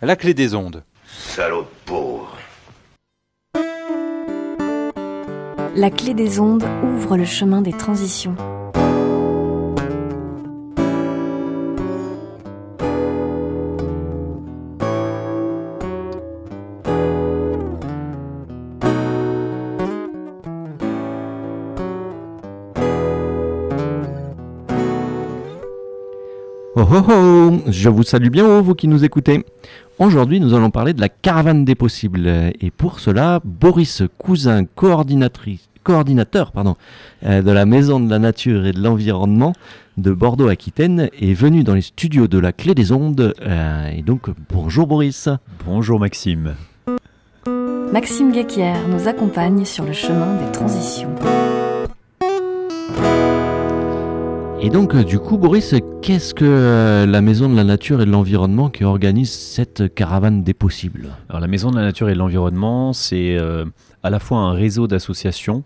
La clé des ondes. Salaud de pauvre. La clé des ondes ouvre le chemin des transitions. Oh oh oh Je vous salue bien, oh, vous qui nous écoutez. Aujourd'hui, nous allons parler de la caravane des possibles. Et pour cela, Boris Cousin, coordinatrice, coordinateur pardon, euh, de la Maison de la Nature et de l'Environnement de Bordeaux-Aquitaine, est venu dans les studios de la Clé des Ondes. Euh, et donc, bonjour Boris. Bonjour Maxime. Maxime Guéquière nous accompagne sur le chemin des transitions. Et donc, euh, du coup, Boris, qu'est-ce que euh, la Maison de la Nature et de l'Environnement qui organise cette caravane des possibles? Alors la Maison de la Nature et de l'Environnement, c'est euh, à la fois un réseau d'associations.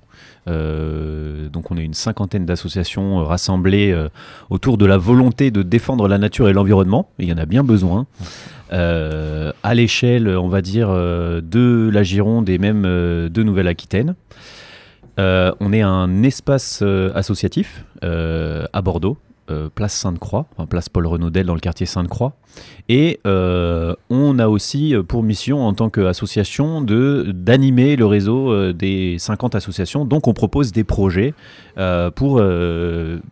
donc on est une cinquantaine d'associations rassemblées autour de la volonté de défendre la nature et l'environnement. Il y en a bien besoin. À l'échelle, on va dire, de la Gironde et même de Nouvelle-Aquitaine. Euh, on est un espace euh, associatif euh, à Bordeaux, place Sainte-Croix, enfin, place Paul Renaudel dans le quartier Sainte-Croix. Et on a aussi pour mission en tant qu'association de d'animer le réseau des 50 associations. Donc on propose des projets pour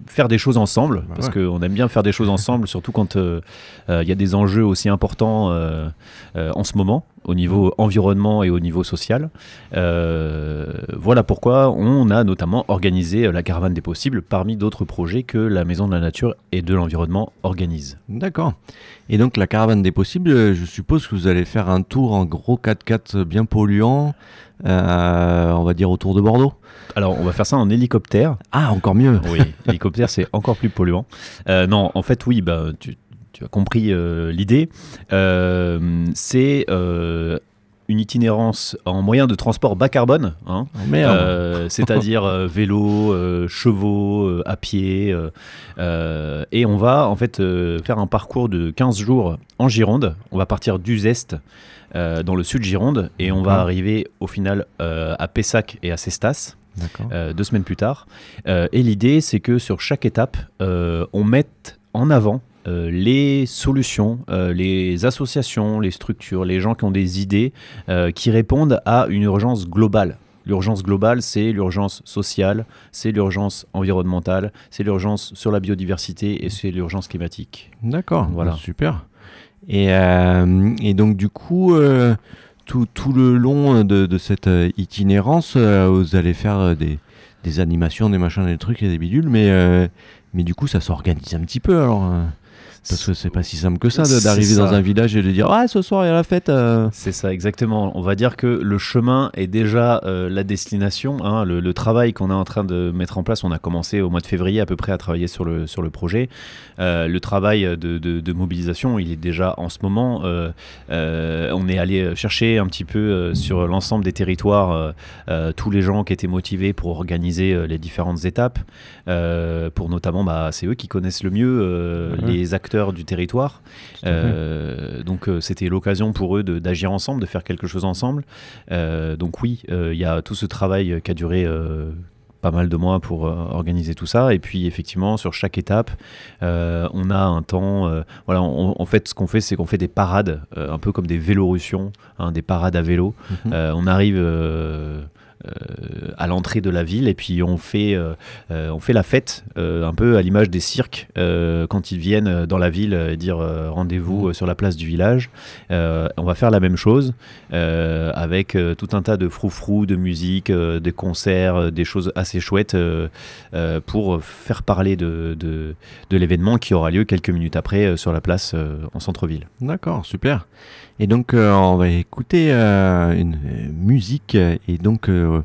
faire des choses ensemble, parce ouais. qu'on aime bien faire des choses ensemble, surtout quand il y a des enjeux aussi importants en ce moment au niveau environnement et au niveau social. Euh, voilà pourquoi on a notamment organisé euh, la caravane des possibles parmi d'autres projets que la Maison de la Nature et de l'Environnement organise. D'accord. Et donc, la caravane des possibles, euh, je suppose que vous allez faire un tour en gros 4x4 bien polluant, euh, on va dire autour de Bordeaux. Alors on va faire ça en hélicoptère. Ah, encore mieux. Oui, hélicoptère c'est encore plus polluant. Euh, non, en fait oui, bah, tu, tu as compris euh, l'idée. Euh, c'est euh, une itinérance en moyen de transport bas carbone. hein. Oh. Euh, c'est-à-dire euh, vélo, euh, chevaux, à pied. et on va en fait faire un parcours de 15 jours en Gironde. On va partir d'Uzeste euh, dans le sud Gironde et on va arriver au final à Pessac et à Cestas deux semaines plus tard. Et l'idée, c'est que sur chaque étape, on mette en avant euh, les solutions, euh, les associations, les structures, les gens qui ont des idées euh, qui répondent à une urgence globale. L'urgence globale, c'est l'urgence sociale, c'est l'urgence environnementale, c'est l'urgence sur la biodiversité et c'est l'urgence climatique. D'accord, Voilà. super. Et, et donc du coup, tout, tout le long de, de cette itinérance, vous allez faire des, des animations, des machins, des trucs et des bidules, mais, euh, mais du coup, ça s'organise un petit peu alors. Parce que c'est pas si simple que ça d'arriver dans un village et de dire Ah, ce soir il y a la fête. euh. C'est ça, exactement. On va dire que le chemin est déjà euh, la destination. hein. Le, le travail qu'on est en train de mettre en place, on a commencé au mois de février à peu près à travailler sur le, sur le projet. Euh, le travail de, de- de mobilisation, il est déjà en ce moment. on est allé chercher un petit peu sur l'ensemble des territoires tous les gens qui étaient motivés pour organiser les différentes étapes. pour notamment, bah, c'est eux qui connaissent le mieux les acteurs du territoire. Euh, donc euh, c'était l'occasion pour eux d'agir ensemble, de faire quelque chose ensemble. Euh, donc oui, il y a tout ce travail qui a duré pas mal de mois pour euh, organiser tout ça. Et puis effectivement, sur chaque étape, euh, on a un temps. euh, voilà, on- en fait, ce qu'on fait, c'est qu'on fait des parades, un peu comme des vélorussions, hein, des parades à vélo. Mhm. On arrive. Euh, à l'entrée de la ville et puis on fait, euh, euh, on fait la fête un peu à l'image des cirques quand ils viennent dans la ville euh, dire rendez-vous euh, sur la place du village. On va faire la même chose avec tout un tas de froufrous, de musique, des concerts, des choses assez chouettes pour faire parler de, de, de l'événement qui aura lieu quelques minutes après sur la place en centre-ville. D'accord, super. Et donc, euh, on va écouter euh, une euh, musique. Et donc, euh,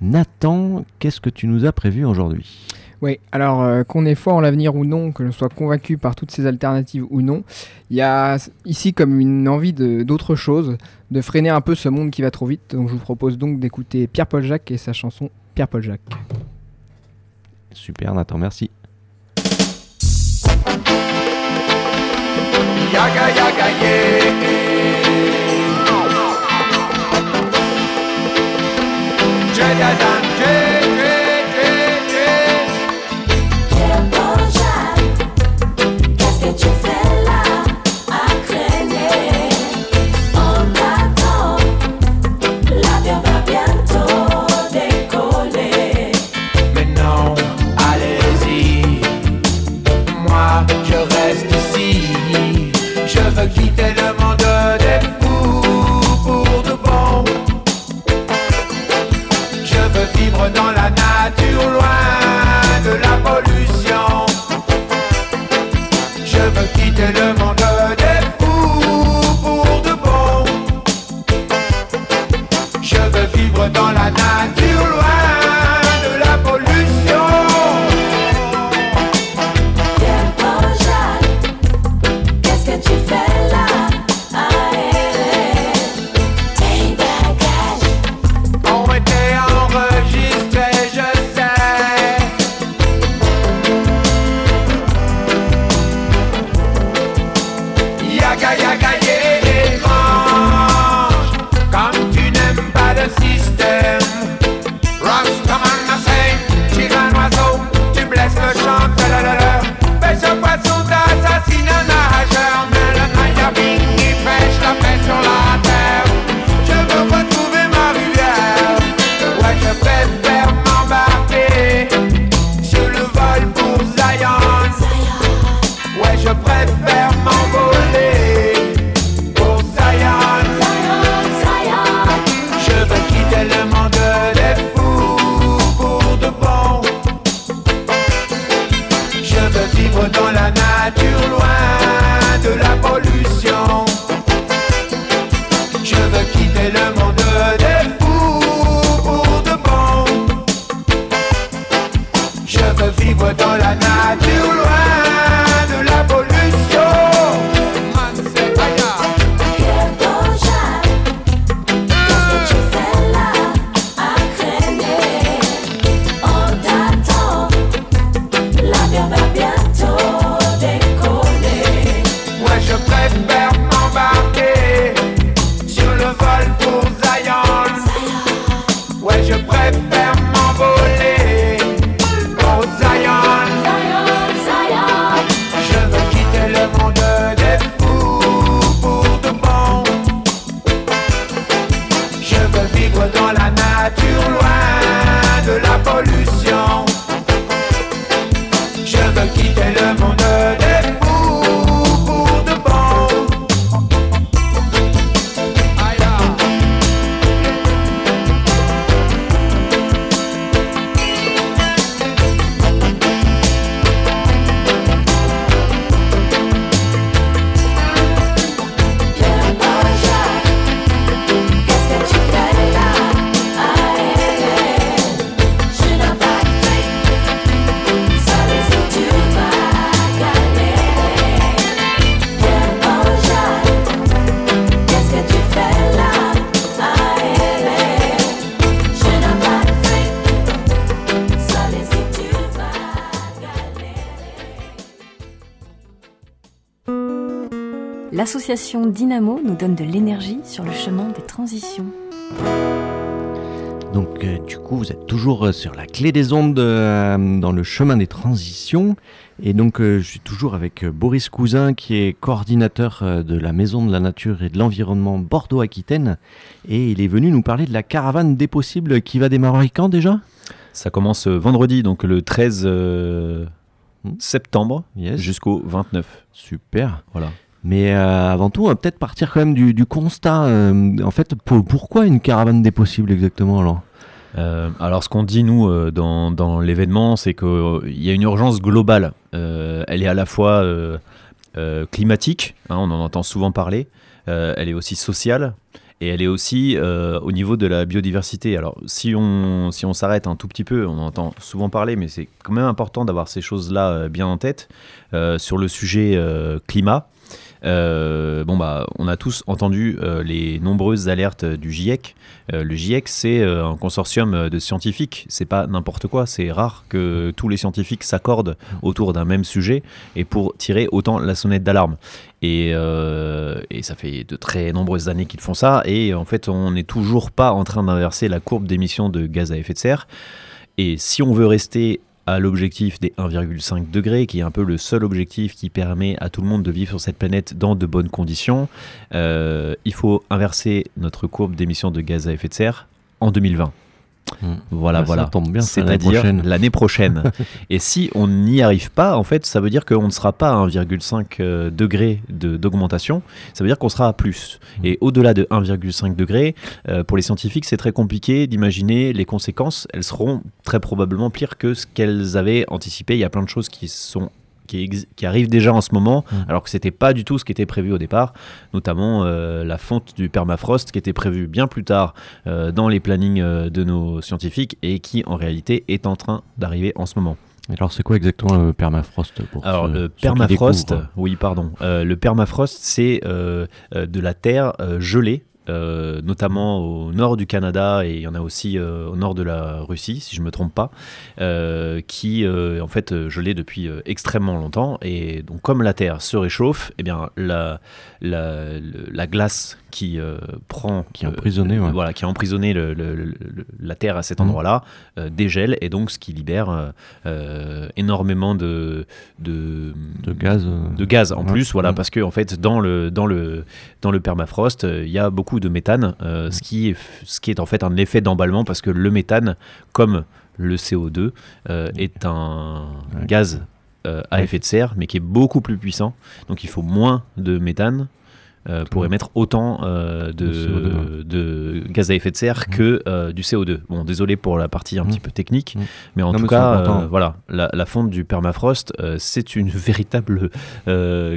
Nathan, qu'est-ce que tu nous as prévu aujourd'hui? Oui, alors euh, qu'on ait foi en l'avenir ou non, que l'on soit convaincu par toutes ces alternatives ou non, il y a ici comme une envie de- d'autre chose, de freiner un peu ce monde qui va trop vite. Donc je vous propose donc d'écouter Pierre-Paul Jacques et sa chanson Pierre-Paul Jacques. Super, Nathan, merci. Yaga yaga yeah. da da da. dans la nature loin. L'association Dynamo nous donne de l'énergie sur le chemin des transitions. Donc euh, du coup, vous êtes toujours euh, sur la clé des ondes euh, dans le chemin des transitions. Et donc euh, je suis toujours avec Boris Cousin qui est coordinateur de la Maison de la Nature et de l'Environnement Bordeaux-Aquitaine. Et il est venu nous parler de la caravane des possibles qui va démarrer quand déjà? Ça commence vendredi, donc le 13 euh, Hmm. septembre Yes. jusqu'au 29. Super. Voilà. Mais euh, avant tout, on va peut-être partir quand même du, constat. euh, en fait, pour- pourquoi une caravane des possibles exactement alors Euh, alors, ce qu'on dit, nous, dans, l'événement, c'est qu'il y a une urgence globale. Elle est à la fois climatique, hein, on en entend souvent parler, elle est aussi sociale, et elle est aussi au niveau de la biodiversité. Alors, si on si on s'arrête un tout petit peu, on en entend souvent parler, mais c'est quand même important d'avoir ces choses-là bien en tête. Sur le sujet climat, euh, bon bah, on a tous entendu euh, les nombreuses alertes du GIEC. Euh, le GIEC, c'est un consortium de scientifiques. C'est pas n'importe quoi. C'est rare que tous les scientifiques s'accordent autour d'un même sujet et pour tirer autant la sonnette d'alarme. Et, ça fait de très nombreuses années qu'ils font ça. Et en fait, on n'est toujours pas en train d'inverser la courbe d'émissions de gaz à effet de serre. Et si on veut rester à l'objectif des 1,5 degrés, qui est un peu le seul objectif qui permet à tout le monde de vivre sur cette planète dans de bonnes conditions, euh, il faut inverser notre courbe d'émissions de gaz à effet de serre en 2020. Hmm. Voilà, Bah, ça voilà. tombe bien, l'année C'est-à-dire prochaine. l'année prochaine. Et si on n'y arrive pas, en fait, ça veut dire qu'on ne sera pas à 1,5 euh, degré de- d'augmentation, ça veut dire qu'on sera à plus. Mmh. Et au-delà de 1,5 degré, euh, pour les scientifiques, c'est très compliqué d'imaginer les conséquences. Elles seront très probablement pires que ce qu'elles avaient anticipé. Il y a plein de choses qui sont qui, arrivent déjà en ce moment, Mm. alors que c'était pas du tout ce qui était prévu au départ, notamment euh, la fonte du permafrost qui était prévue bien plus tard euh, dans les plannings euh, de nos scientifiques et qui en réalité est en train d'arriver en ce moment. Alors c'est quoi exactement le permafrost pour Alors ceux- le permafrost, oui pardon, Euh, le permafrost c'est euh, de la terre euh, gelée. Euh, notamment au nord du Canada et il y en a aussi euh, au nord de la Russie, si je me trompe pas, euh, qui en fait gelée depuis extrêmement longtemps. Et donc comme la Terre se réchauffe, eh bien la, la, la glace qui prend, Qui est emprisonnée, ouais. voilà, qui a emprisonné le- le- le- le- la Terre à cet Mhm. endroit-là, dégèle et donc ce qui libère énormément de, de, de gaz. de gaz en Ouais. plus, voilà, Mm. parce que en fait dans le dans le dans le permafrost, il y a beaucoup de méthane, euh, ce qui est ce qui est en fait un effet d'emballement parce que le méthane, comme le CO2, euh, est un Ouais. gaz euh, à effet de serre, mais qui est beaucoup plus puissant. Donc il faut moins de méthane. Euh, pour émettre autant euh, De CO2, de, de gaz à effet de serre que euh, du CO2. Bon, désolé pour la partie un Mm. petit peu technique, Mm. mais en Non, tout mais cas, euh, voilà, la, la fonte du permafrost, c'est une véritable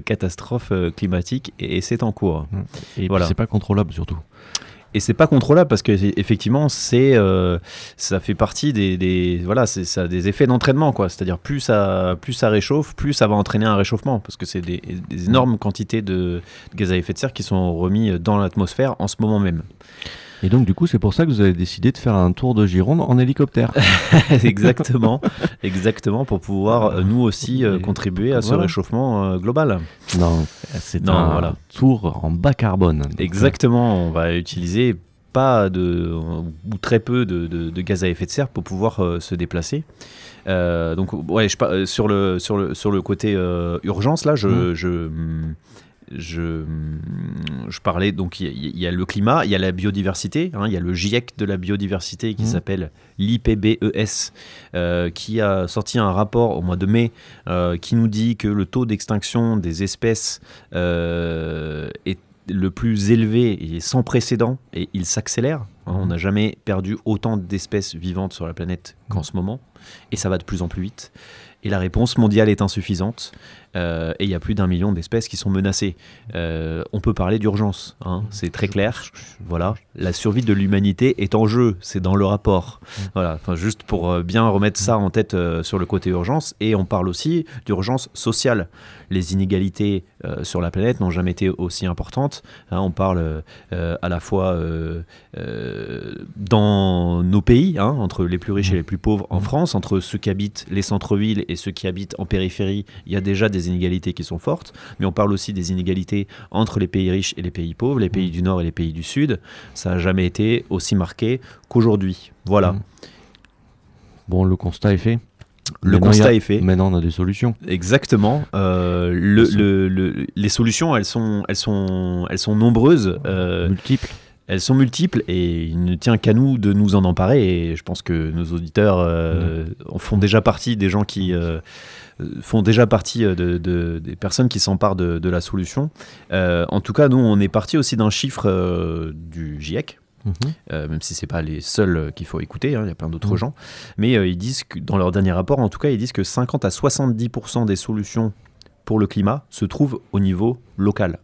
catastrophe climatique et, et c'est en cours. Et Voilà. c'est pas contrôlable surtout. Et c'est pas contrôlable parce que c'est- effectivement, c'est euh, ça fait partie des, voilà, c'est ça des effets d'entraînement quoi. C'est-à-dire plus ça plus ça réchauffe, plus ça va entraîner un réchauffement parce que c'est des, des énormes quantités de gaz à effet de serre qui sont remis dans l'atmosphère en ce moment même. Et donc du coup c'est pour ça que vous avez décidé de faire un tour de Gironde en hélicoptère. exactement, exactement pour pouvoir euh, nous aussi euh, contribuer à ce voilà. réchauffement euh, global. non, c'est un voilà. tour en bas carbone. Donc, Exactement, on va utiliser pas de ou très peu de, de- de gaz à effet de serre pour pouvoir euh, se déplacer. Donc ouais, je, sur le sur le sur le côté urgence là, je Mm. je hum, je, je parlais donc il y, a- il y a le climat, il y a la biodiversité, hein, il y a le GIEC de la biodiversité qui Mm. s'appelle l'IPBES, euh, qui a sorti un rapport au mois de mai euh, qui nous dit que le taux d'extinction des espèces euh, est le plus élevé et sans précédent et il s'accélère. Hein, on n'a jamais perdu autant d'espèces vivantes sur la planète qu'en ce moment et ça va de plus en plus vite. Et la réponse mondiale est insuffisante euh, et il y a plus d'un million d'espèces qui sont menacées. Euh, on peut parler d'urgence, hein, c'est très clair. Voilà, la survie de l'humanité est en jeu, c'est dans le rapport. Voilà, enfin juste pour euh, bien remettre ça en tête euh, sur le côté urgence. Et on parle aussi d'urgence sociale. Les inégalités sur la planète n'ont jamais été aussi importantes. Hein, on parle à la fois dans nos pays, hein, entre les plus riches et les plus pauvres en France, entre ceux qui habitent les centres-villes et ceux qui habitent en périphérie. Il y a déjà des des inégalités qui sont fortes, mais on parle aussi des inégalités entre les pays riches et les pays pauvres, les pays du Nord et les pays du Sud. Ça n'a jamais été aussi marqué qu'aujourd'hui. Voilà. Mm. Bon, le constat est fait. Le Maintenant, constat a- est fait. Maintenant, on a des solutions. Exactement. Euh, le- Elles sont- le- le- les solutions, elles sont, elles sont, elles sont nombreuses. euh, Multiples. Elles sont multiples et il ne tient qu'à nous de nous en emparer. Et je pense que nos auditeurs euh, en font déjà partie des gens qui euh, font déjà partie euh, de, de- des personnes qui s'emparent de, de la solution. Euh, en tout cas, nous, on est parti aussi d'un chiffre du GIEC. Mhm. même si c'est pas les seuls qu'il faut écouter, hein, il y a plein d'autres Mhm. gens. Mais ils disent que dans leur dernier rapport, en tout cas, ils disent que 50 à 70% des solutions pour le climat se trouvent au niveau local.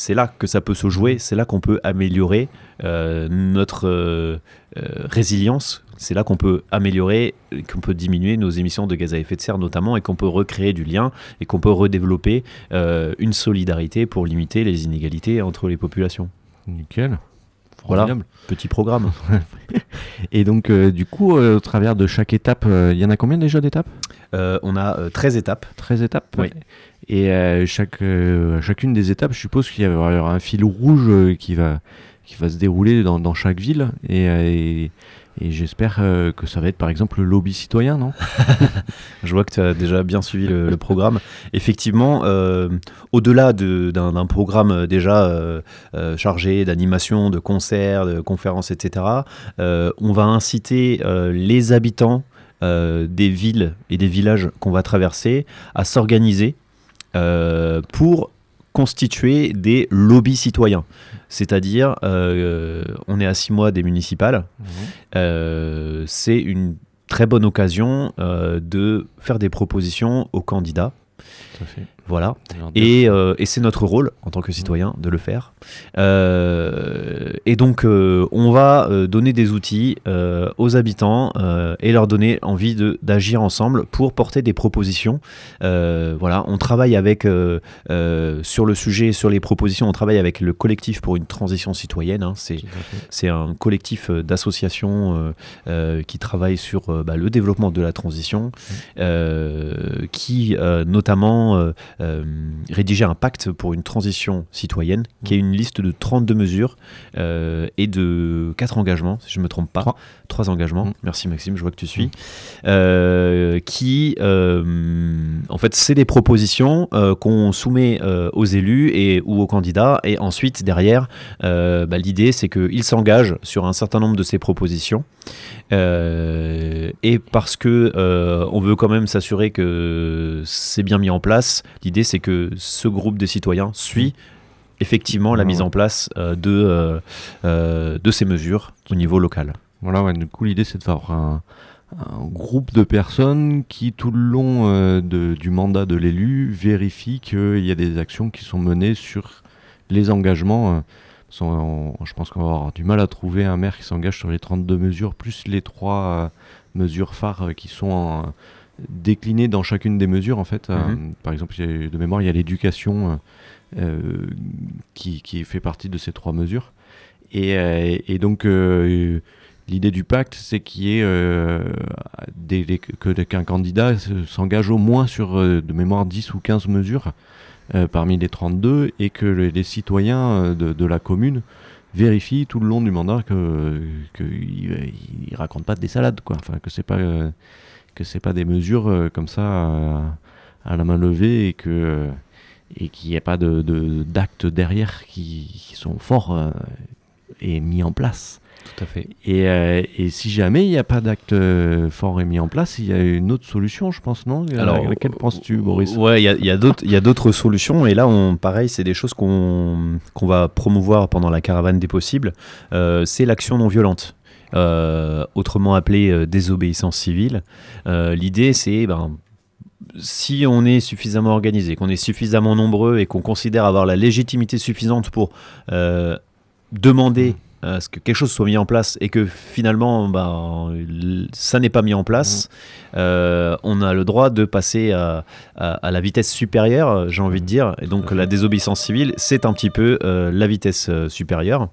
C'est là que ça peut se jouer, c'est là qu'on peut améliorer euh, notre euh, euh, résilience, c'est là qu'on peut améliorer, qu'on peut diminuer nos émissions de gaz à effet de serre notamment, et qu'on peut recréer du lien, et qu'on peut redévelopper euh, une solidarité pour limiter les inégalités entre les populations. Nickel. Voilà. Formidable. Petit programme. Et donc, euh, du coup, euh, au travers de chaque étape, euh, il y en a combien déjà d'étapes? On a euh, 13 étapes. 13 étapes? Oui. Et euh, chaque, euh, chacune des étapes, je suppose qu'il y aura un fil rouge euh, qui, va, qui va se dérouler dans, chaque ville. Et, et, j'espère que ça va être par exemple le lobby citoyen, non? Je vois que tu as déjà bien suivi le, programme. Effectivement, au-delà de- d'un programme déjà chargé d'animation, de concerts, de conférences, etc., on va inciter les habitants des villes et des villages qu'on va traverser à s'organiser pour constituer des lobbies citoyens. C'est-à-dire, euh, on est à six mois des municipales, euh, c'est une très bonne occasion euh, de faire des propositions aux candidats. Tout à fait. Voilà. Et, euh, et c'est notre rôle en tant que citoyen de le faire. Euh, et donc, euh, on va donner des outils aux habitants et leur donner envie de- d'agir ensemble pour porter des propositions. Voilà, on travaille avec, sur le sujet, sur les propositions, on travaille avec le collectif pour une transition citoyenne. hein. c'est un collectif d'associations qui travaille sur bah, le développement de la transition, euh, qui notamment euh, rédigeait un pacte pour une transition citoyenne, qui est une liste de 32 mesures euh, et de 4 engagements, si je ne me trompe pas. Trois. Trois engagements, Mm. merci Maxime, je vois que tu suis. Euh, qui, en fait, c'est des propositions qu'on soumet aux élus et, ou aux candidats, et ensuite, derrière, bah, l'idée, c'est qu'ils s'engagent sur un certain nombre de ces propositions. Euh, et parce que euh, on veut quand même s'assurer que c'est bien mis en place, l'idée c'est que ce groupe de citoyens suit effectivement la mise ouais. en place euh, de, de ces mesures au niveau local. Voilà, ouais, du coup, l'idée, c'est de faire un, un groupe de personnes qui, tout le long de- du mandat de l'élu, vérifient qu'il y a des actions qui sont menées sur les engagements. On- je pense qu'on va avoir du mal à trouver un maire qui s'engage sur les 32 mesures, plus les trois euh, mesures phares euh, qui sont en- déclinées dans chacune des mesures, en fait. Euh, Mhm. par exemple, de mémoire, il y a l'éducation qui, qui fait partie de ces trois mesures. Et, et donc, L'idée du pacte, c'est qu'il y ait euh, des- des- que qu'un candidat se- s'engage au moins sur euh, de mémoire 10 ou 15 mesures parmi les 32 et que le- les citoyens euh, de, la commune vérifient tout le long du mandat que qu'il il raconte pas des salades quoi. Enfin que c'est pas euh, que c'est pas des mesures euh, comme ça euh, à la main levée et que euh, et qu'il n'y ait pas de d'actes derrière qui, sont forts euh, et mis en place. Tout à fait. Et, euh, et si jamais il n'y a pas d'acte euh, fort et mis en place, il y a une autre solution, je pense, non? Alors, laquelle penses-tu, Boris? Ouais, il y a- a, d'autres- solutions. Et là, on, pareil, c'est des choses qu'on qu'on va promouvoir pendant la caravane des possibles. Euh, c'est l'action non violente. Euh, autrement appelée euh, désobéissance civile. Euh, L'idée, c'est ben, si on est suffisamment organisé, qu'on est suffisamment nombreux et qu'on considère avoir la légitimité suffisante pour euh, demander à ce que quelque chose soit mis en place et que finalement l- ça n'est pas mis en place, euh, on a le droit de passer à, à- à la vitesse supérieure, euh, j'ai envie de dire. Et donc la désobéissance civile, c'est un petit peu euh, la vitesse euh, supérieure.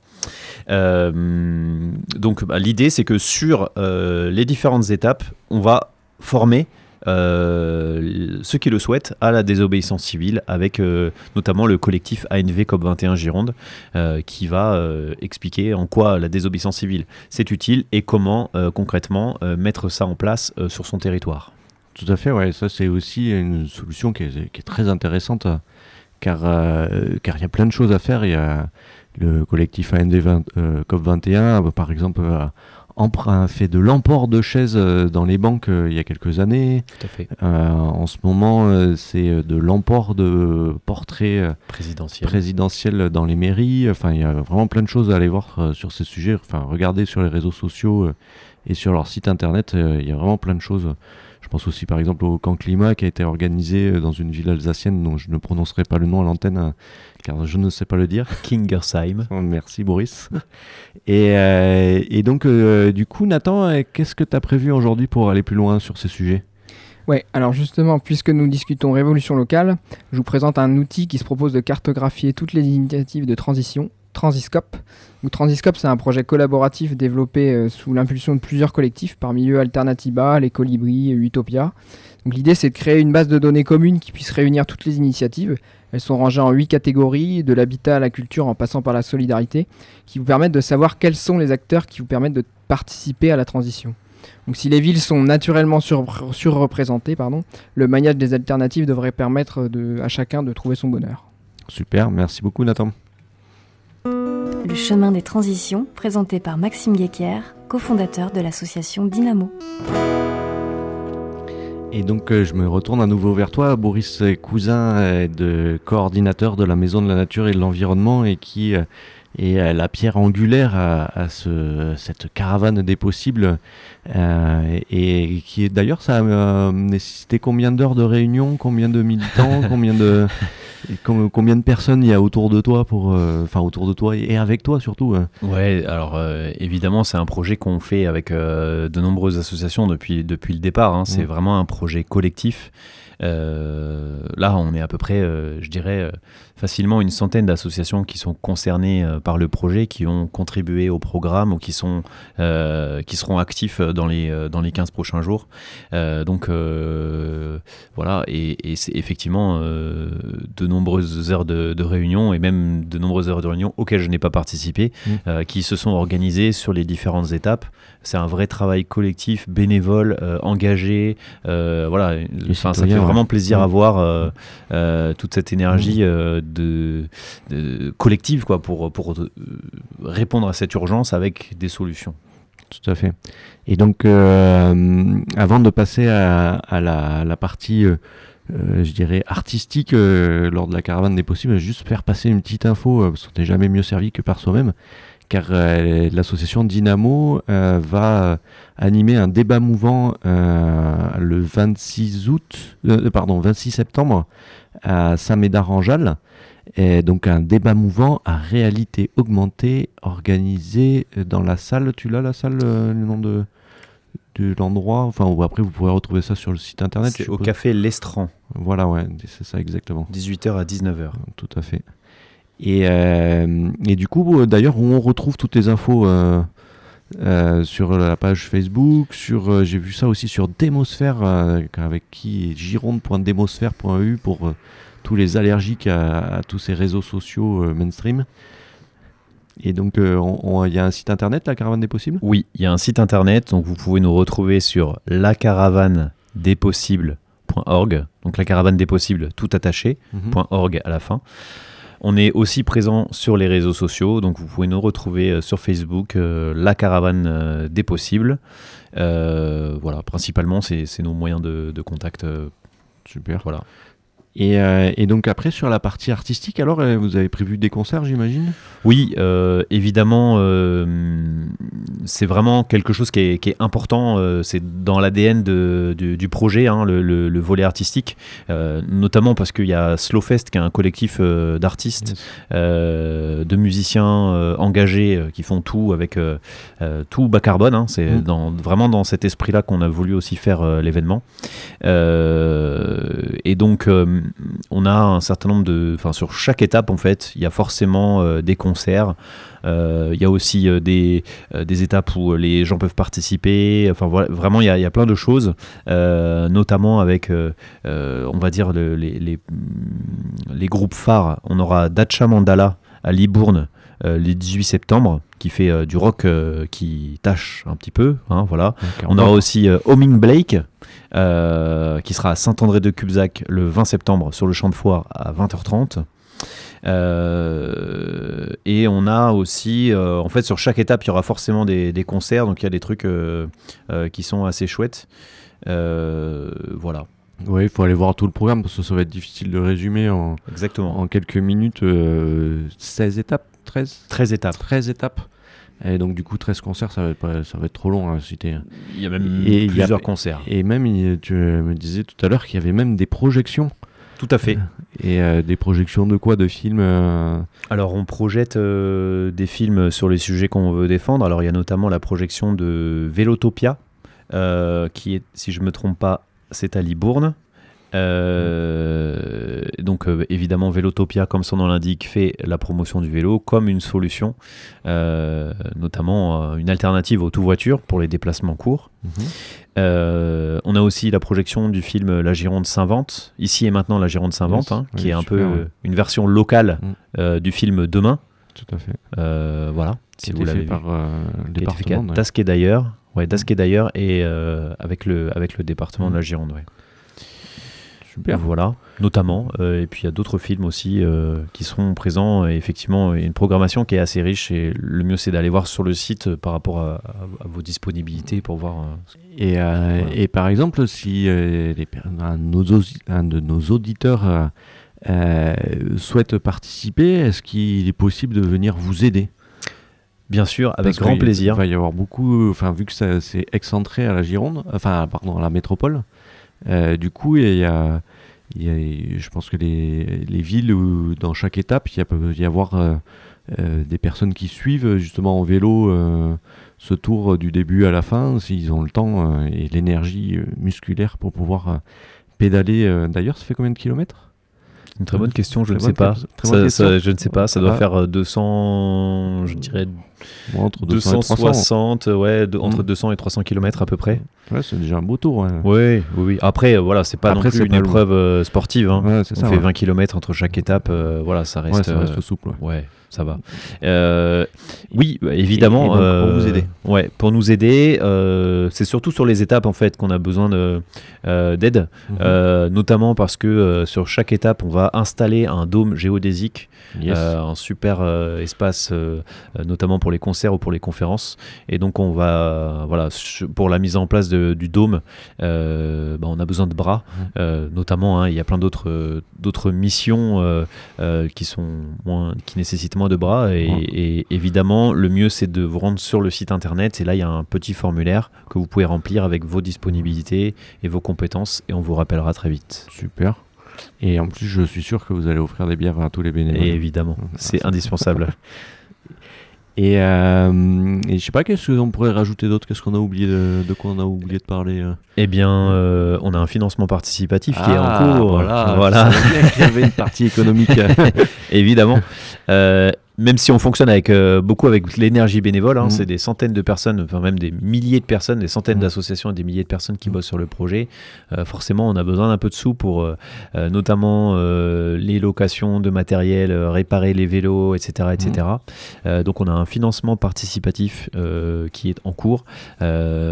Euh, donc bah, l'idée, c'est que sur euh, les différentes étapes, on va former euh, ceux qui le souhaitent à la désobéissance civile, avec euh, notamment le collectif ANV COP21 Gironde, euh, qui va expliquer en quoi la désobéissance civile c'est utile et comment concrètement mettre ça en place sur son territoire. Tout à fait, ouais. Ça, c'est aussi une solution qui est, très intéressante, car il y a plein de choses à faire. Il y a le collectif AND 20, euh, COP21, euh, par exemple, emprunt- fait de l'emport de chaises euh, dans les banques euh, il y a quelques années. Tout à fait. Euh, en ce moment, c'est de l'emport de portraits Présidentiel. présidentiels dans les mairies. Enfin, il y a vraiment plein de choses à aller voir sur ces sujets. Enfin, regardez sur les réseaux sociaux et sur leur site internet. Il y a vraiment plein de choses. Je pense aussi par exemple au camp climat qui a été organisé euh, dans une ville alsacienne dont je ne prononcerai pas le nom à l'antenne euh, car je ne sais pas le dire. Kingersheim. Merci Boris. Et, euh, et donc euh, du coup Nathan, qu'est-ce que tu as prévu aujourd'hui pour aller plus loin sur ces sujets? Ouais, alors justement, puisque nous discutons révolution locale, je vous présente un outil qui se propose de cartographier toutes les initiatives de transition, Transiscope. Transiscope, c'est un projet collaboratif développé euh, sous l'impulsion de plusieurs collectifs, parmi eux Alternativa, Les Colibris, Utopia. L'idée, c'est de créer une base de données commune qui puisse réunir toutes les initiatives. Elles sont rangées en huit catégories, de l'habitat à la culture en passant par la solidarité, qui vous permettent de savoir quels sont les acteurs qui vous permettent de participer à la transition. Donc si les villes sont naturellement sur- surreprésentées, pardon, le maillage des alternatives devrait permettre à chacun de trouver son bonheur. Super, merci beaucoup Nathan. Le chemin des transitions, présenté par Maxime Guéquier, cofondateur de l'association Dynamo. Et donc euh, je me retourne à nouveau vers toi, Boris euh, Cousin, euh, de coordinateur de la Maison de la Nature et de l'Environnement et qui est la pierre angulaire à, à ce, cette caravane des possibles euh, et, qui est d'ailleurs ça a nécessité combien d'heures de réunion, combien de militants, combien de et combien de personnes il y a autour de toi pour euh, enfin autour de toi et avec toi surtout. hein? Ouais, alors euh, évidemment, c'est un projet qu'on fait avec euh, de nombreuses associations depuis, depuis le départ. hein. C'est Mm. vraiment un projet collectif. Là, on est à peu près, je dirais, facilement une centaine d'associations qui sont concernées euh, par le projet, qui ont contribué au programme ou qui, sont, euh, qui seront actifs dans les, euh, dans les 15 prochains jours. Euh, donc euh, voilà, et, et c'est effectivement de nombreuses heures de, de réunion et même de nombreuses heures de réunion auxquelles je n'ai pas participé, Mm. euh, qui se sont organisées sur les différentes étapes. C'est un vrai travail collectif, bénévole, engagé. voilà, ça fait ouais. vraiment plaisir à Mm. voir toute cette énergie euh, de, collective quoi, pour, pour euh, répondre à cette urgence avec des solutions. Tout à fait. Et donc, euh, avant de passer à, la, partie, euh, je dirais, artistique lors de la caravane des possibles, juste faire passer une petite info, parce qu'on n'est jamais mieux servi que par soi-même, car l'association Dynamo va animer un débat mouvant le 26 août, pardon, 26 septembre à Saint-Médard-en-Jalles. Et donc un débat mouvant à réalité augmentée organisé euh, dans la salle. Tu l'as la salle, euh, le nom de, de l'endroit? Enfin, après vous pourrez retrouver ça sur le site internet. C'est au café L'Estran, Voilà, ouais, c'est ça exactement. 18h à 19h. Tout à fait. Et, euh, et du coup, euh, d'ailleurs, on retrouve toutes les infos euh, euh, sur la page Facebook. Sur, euh, j'ai vu ça aussi sur Démosphère, euh, avec qui gironde.démosphère.eu pour tous les allergiques à, à tous ces réseaux sociaux mainstream. Et donc, on- on- il y a un site internet, la caravane des possibles? Oui, il y a un site internet, donc vous pouvez nous retrouver sur lacaravanedespossibles.org, donc la caravane des possibles tout attaché, Mhm. .org à la fin. On est aussi présent sur les réseaux sociaux, donc vous pouvez nous retrouver euh, sur Facebook, euh, la caravane euh, des possibles. Euh, voilà, principalement, c'est nos moyens de, de contact. Super. voilà. Et, euh, et donc, après, sur la partie artistique, alors, euh, vous avez prévu des concerts, j'imagine? Oui, euh, évidemment, euh, c'est vraiment quelque chose qui est, qui est important. c'est dans l'ADN du, du projet, hein, le, le- le volet artistique, notamment parce qu'il y a Slowfest, qui est un collectif d'artistes, de musiciens engagés qui font tout avec tout bas carbone. hein. c'est Mm. dans, vraiment dans cet esprit-là qu'on a voulu aussi faire l'événement. Et donc, on a un certain nombre de, enfin sur chaque étape en fait, il y a forcément euh, des concerts. Euh, Il y a aussi euh, des, étapes où les gens peuvent participer. Enfin vraiment il y, a, plein de choses, notamment avec, on va dire le- les, les, les groupes phares. On aura Dacha Mandala à Libourne euh, le 18 septembre, qui fait euh, du rock euh, qui tâche un petit peu. hein, voilà. On aura aussi Homing Blake, qui sera à Saint-André-de-Cubzac le 20 septembre sur le champ de foire à 20h30. Euh, et on a aussi, euh, en fait, sur chaque étape, il y aura forcément des, des concerts, donc il y a des trucs euh, qui sont assez chouettes. Voilà, Oui, il faut aller voir tout le programme parce que ça va être difficile de résumer en, exactement. en quelques minutes. euh, 16 étapes 13 13 étapes. 13 étapes. Et donc, du coup, 13 concerts, ça va être, pas- ça va être trop long à citer. Il y a même Et a- plusieurs concerts. Et même, il- tu me disais tout à l'heure qu'il y avait même des projections. Tout à fait. Et euh, des projections de quoi De films euh, Alors, on projette euh, des films sur les sujets qu'on veut défendre. Alors, il y a notamment la projection de Vélotopia, euh, qui est, si je me trompe pas, c'est à Libourne. Euh, donc euh, évidemment Vélotopia, comme son nom l'indique, fait la promotion du vélo comme une solution, euh, notamment une alternative aux tout-voitures pour les déplacements courts. Euh, on a aussi la projection du film La Gironde s'invente, ici et maintenant La Gironde s'invente, Yes, hein, oui, qui est un super, peu ouais. une version locale Mm. du film Demain. Tout à fait. Voilà, si vous l'avez vu. par le fait département. ouais. D'ailleurs, ouais, Dasquet d'ailleurs, et euh, avec le avec le département Mm. de la Gironde, ouais. Super. Voilà, notamment. euh, et puis il y a d'autres films aussi euh, qui seront présents. Et effectivement, il y a une programmation qui est assez riche. Et le mieux, c'est d'aller voir sur le site par rapport à, à- à vos disponibilités pour voir. Et, Voilà. et par exemple, si les un, de nos ausi- un de nos auditeurs souhaite participer, est-ce qu'il est possible de venir vous aider? Bien sûr, avec Parce grand plaisir. Il va y avoir beaucoup, enfin vu que ça- c'est excentré à la Gironde, enfin pardon à la métropole, euh, du coup il y a, il y a- je pense que les, les villes où dans chaque étape il y a- peut y avoir euh, euh, des personnes qui suivent justement en vélo ce tour du début à la fin, s'ils ont le temps et l'énergie musculaire pour pouvoir pédaler. D'ailleurs, ça fait combien de kilomètres? C'est une très bonne question, je Très ne sais pas. Ça- je ne sais pas, ça doit Ah. faire euh, 200, je dirais Bon, Entre 200 et 300. 260, ouais, de- entre Mm. 200 et 300 km à peu près. Ouais, c'est déjà un beau tour. ouais. Oui, oui, oui. Après, euh, voilà, c'est pas Après, non plus une épreuve euh, sportive. hein. Ouais, On ça. fait ouais. 20 km entre chaque étape, euh, voilà, ça reste. Ouais, ça reste euh, souple. ouais. Ça va. Euh, oui, évidemment. Et- et donc, pour euh, vous aider. Ouais, pour nous aider, euh, c'est surtout sur les étapes en fait qu'on a besoin de, d'aide, Mhm. Notamment parce que sur chaque étape, on va installer un dôme géodésique Yes. un super espace, notamment pour les concerts ou pour les conférences. Et donc, on va, voilà, pour la mise en place de- du dôme, bah, on a besoin de bras, Mhm. notamment. hein, il y a plein d'autres d'autres missions qui sont moins, qui nécessitent moins de bras. Et, Ouais. et évidemment, le mieux, c'est de vous rendre sur le site internet. Et là, il y a un petit formulaire que vous pouvez remplir avec vos disponibilités et vos compétences. Et on vous rappellera très vite. Super. Et en plus, je suis sûr que vous allez offrir des bières à tous les bénévoles. Et évidemment, c'est indispensable. Et, euh, et je sais pas, qu'est-ce qu'on pourrait rajouter d'autre? Qu'est-ce qu'on a oublié de, de quoi on a oublié de parler euh? Eh bien, euh, on a un financement participatif qui est en Ah, cours. Voilà, Voilà. qu'il y avait une partie économique. évidemment. Même si on fonctionne avec euh, beaucoup avec l'énergie bénévole, hein, Mhm. c'est des centaines de personnes, enfin même des milliers de personnes, des centaines Mhm. d'associations et des milliers de personnes qui Mhm. bossent sur le projet. Euh, forcément, on a besoin d'un peu de sous pour euh, notamment les locations de matériel, réparer les vélos, etc. etc. Donc on a un financement participatif qui est en cours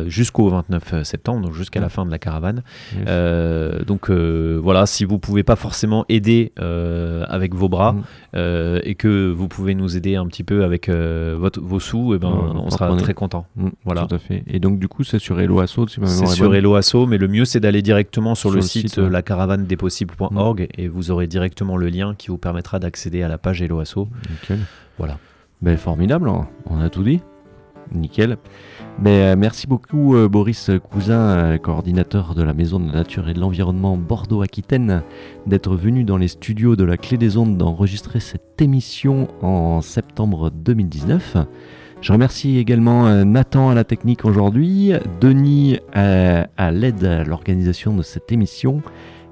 jusqu'au 29 septembre, donc jusqu'à la fin de la caravane. Yes. Donc voilà, si vous pouvez pas forcément aider avec vos bras et que vous pouvez nous aider un petit peu avec euh, votre, vos sous, et ben, Ouais, on sera très content. Mm, voilà. Tout à fait. Et donc, du coup, c'est sur Hello Asso, si C'est sur. Hello Asso, mais le mieux c'est d'aller directement sur, Sur le, site, site, ouais. euh, lacaravane-des-possibles.org et vous aurez directement le lien qui vous permettra d'accéder à la page Hello Asso. Nickel. Voilà. Ben, formidable, on- on a tout dit. Nickel. Ben, euh, merci beaucoup euh, Boris Cousin, euh, coordinateur de la Maison de la Nature et de l'Environnement Bordeaux-Aquitaine, d'être venu dans les studios de la Clé des Ondes d'enregistrer cette émission en septembre 2019. Je remercie également Nathan à la technique aujourd'hui, Denis à l'aide à l'organisation de cette émission,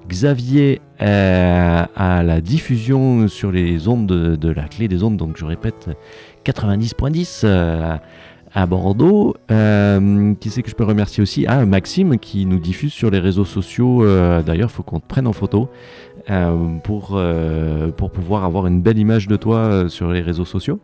Xavier à la diffusion sur les ondes de, la clé des ondes, donc je répète 90.10 euh, à Bordeaux. Euh, qui c'est que je peux remercier aussi? Ah, Maxime qui nous diffuse sur les réseaux sociaux. euh, D'ailleurs, il faut qu'on te prenne en photo euh, pour, pour pouvoir avoir une belle image de toi sur les réseaux sociaux.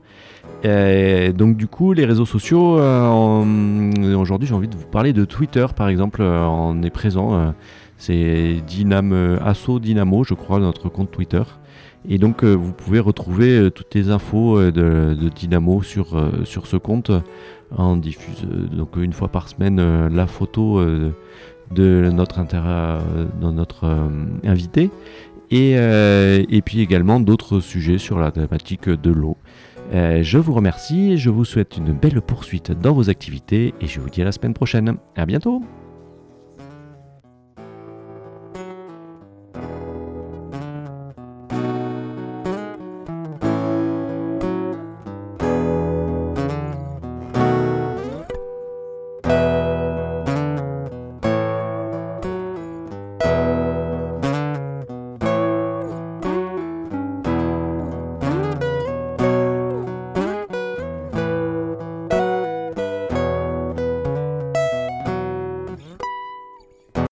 Donc du coup, les réseaux sociaux, aujourd'hui j'ai envie de vous parler de Twitter par exemple, on est présent, c'est Dynam, Asso Dynamo je crois, notre compte Twitter. Et donc euh, vous pouvez retrouver euh, toutes les infos euh, de, Dynamo sur, sur ce compte. On diffuse donc une fois par semaine la photo de notre, invité. Et, et puis également d'autres sujets sur la thématique de l'eau. Je vous remercie, je vous souhaite une belle poursuite dans vos activités et je vous dis à la semaine prochaine. À bientôt!